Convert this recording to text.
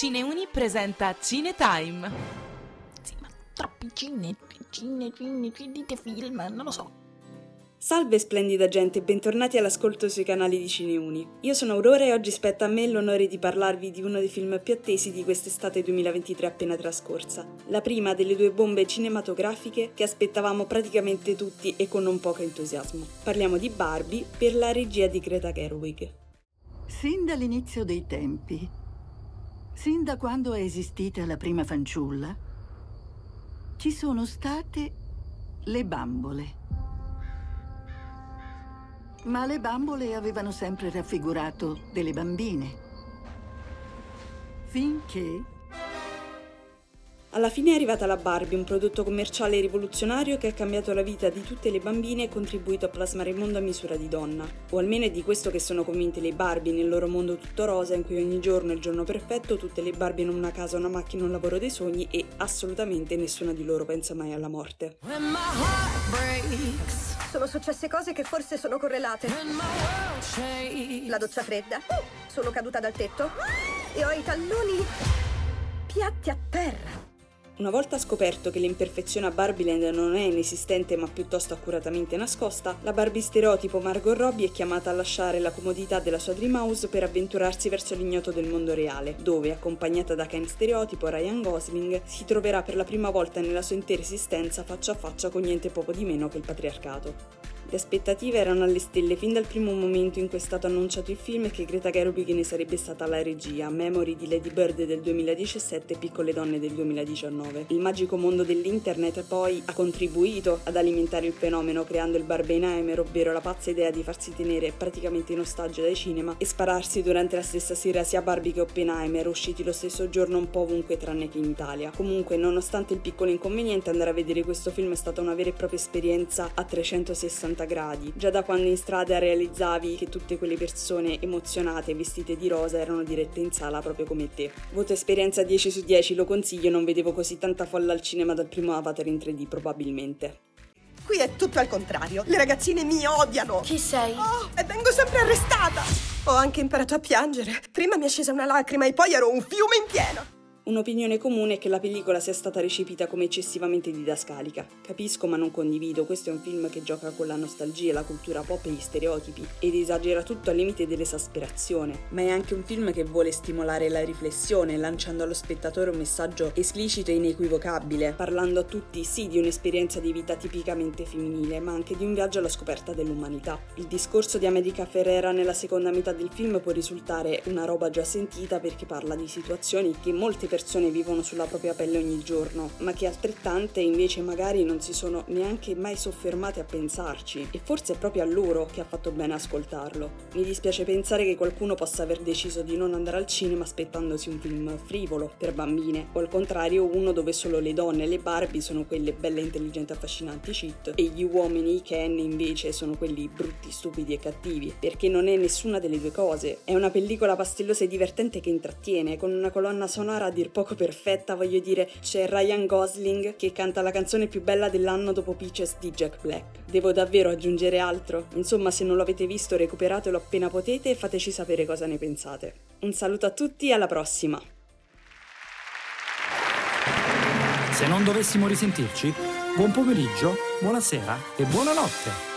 Cineuni presenta Cinetime. Sì, ma troppi cine, cine, cine, cine, dite film, non lo so. Salve splendida gente, bentornati all'ascolto sui canali di Cineuni. Io sono Aurora e oggi spetta a me l'onore di parlarvi di uno dei film più attesi di quest'estate 2023 appena trascorsa. La prima delle due bombe cinematografiche che aspettavamo praticamente tutti e con non poco entusiasmo. Parliamo di Barbie per la regia di Greta Gerwig. Sin dall'inizio dei tempi, sin da quando è esistita la prima fanciulla, ci sono state le bambole. Ma le bambole avevano sempre raffigurato delle bambine. Finché Alla fine è arrivata la Barbie, un prodotto commerciale rivoluzionario che ha cambiato la vita di tutte le bambine e contribuito a plasmare il mondo a misura di donna. O almeno è di questo che sono convinte le Barbie nel loro mondo tutto rosa in cui ogni giorno è il giorno perfetto, tutte le Barbie hanno una casa, una macchina, un lavoro dei sogni e assolutamente nessuna di loro pensa mai alla morte. Sono successe cose che forse sono correlate. La doccia fredda. Sono caduta dal tetto. E ho i talloni piatti a terra. Una volta scoperto che l'imperfezione a Barbieland non è inesistente ma piuttosto accuratamente nascosta, la Barbie stereotipo Margot Robbie è chiamata a lasciare la comodità della sua dream house per avventurarsi verso l'ignoto del mondo reale, dove, accompagnata da Ken stereotipo Ryan Gosling, si troverà per la prima volta nella sua intera esistenza faccia a faccia con niente poco di meno che il patriarcato. Le aspettative erano alle stelle fin dal primo momento in cui è stato annunciato il film e che Greta Gerwig ne sarebbe stata la regia, Memory di Lady Bird del 2017 e Piccole donne del 2019. Il magico mondo dell'internet poi ha contribuito ad alimentare il fenomeno creando il Barbenheimer, ovvero la pazza idea di farsi tenere praticamente in ostaggio dai cinema e spararsi durante la stessa sera sia Barbie che Oppenheimer, usciti lo stesso giorno un po' ovunque tranne che in Italia. Comunque, nonostante il piccolo inconveniente, andare a vedere questo film è stata una vera e propria esperienza a 360 gradi. Già da quando in strada realizzavi che tutte quelle persone emozionate e vestite di rosa erano dirette in sala proprio come te. Voto esperienza 10 su 10, lo consiglio, non vedevo così tanta folla al cinema dal primo Avatar in 3D probabilmente. Qui è tutto al contrario. Le ragazzine mi odiano. Chi sei? Oh, e vengo sempre arrestata. Ho anche imparato a piangere. Prima mi è scesa una lacrima e poi ero un fiume in piena. Un'opinione comune è che la pellicola sia stata recepita come eccessivamente didascalica. Capisco ma non condivido, questo è un film che gioca con la nostalgia, la cultura pop e gli stereotipi ed esagera tutto al limite dell'esasperazione, ma è anche un film che vuole stimolare la riflessione, lanciando allo spettatore un messaggio esplicito e inequivocabile, parlando a tutti sì di un'esperienza di vita tipicamente femminile, ma anche di un viaggio alla scoperta dell'umanità. Il discorso di America Ferrera nella seconda metà del film può risultare una roba già sentita perché parla di situazioni che molte persone vivono sulla propria pelle ogni giorno, ma che altrettante invece magari non si sono neanche mai soffermate a pensarci e forse è proprio a loro che ha fatto bene ascoltarlo. Mi dispiace pensare che qualcuno possa aver deciso di non andare al cinema aspettandosi un film frivolo per bambine, o al contrario uno dove solo le donne e le Barbie sono quelle belle, intelligenti, affascinanti, cheat, e gli uomini, i Ken invece sono quelli brutti, stupidi e cattivi, perché non è nessuna delle due cose. È una pellicola pastellosa e divertente che intrattiene, con una colonna sonora a dir poco perfetta, voglio dire, c'è Ryan Gosling che canta la canzone più bella dell'anno dopo Peaches di Jack Black. Devo davvero aggiungere altro? Insomma, se non lo avete visto, recuperatelo appena potete e fateci sapere cosa ne pensate. Un saluto a tutti e alla prossima! Se non dovessimo risentirci, buon pomeriggio, buonasera e buonanotte.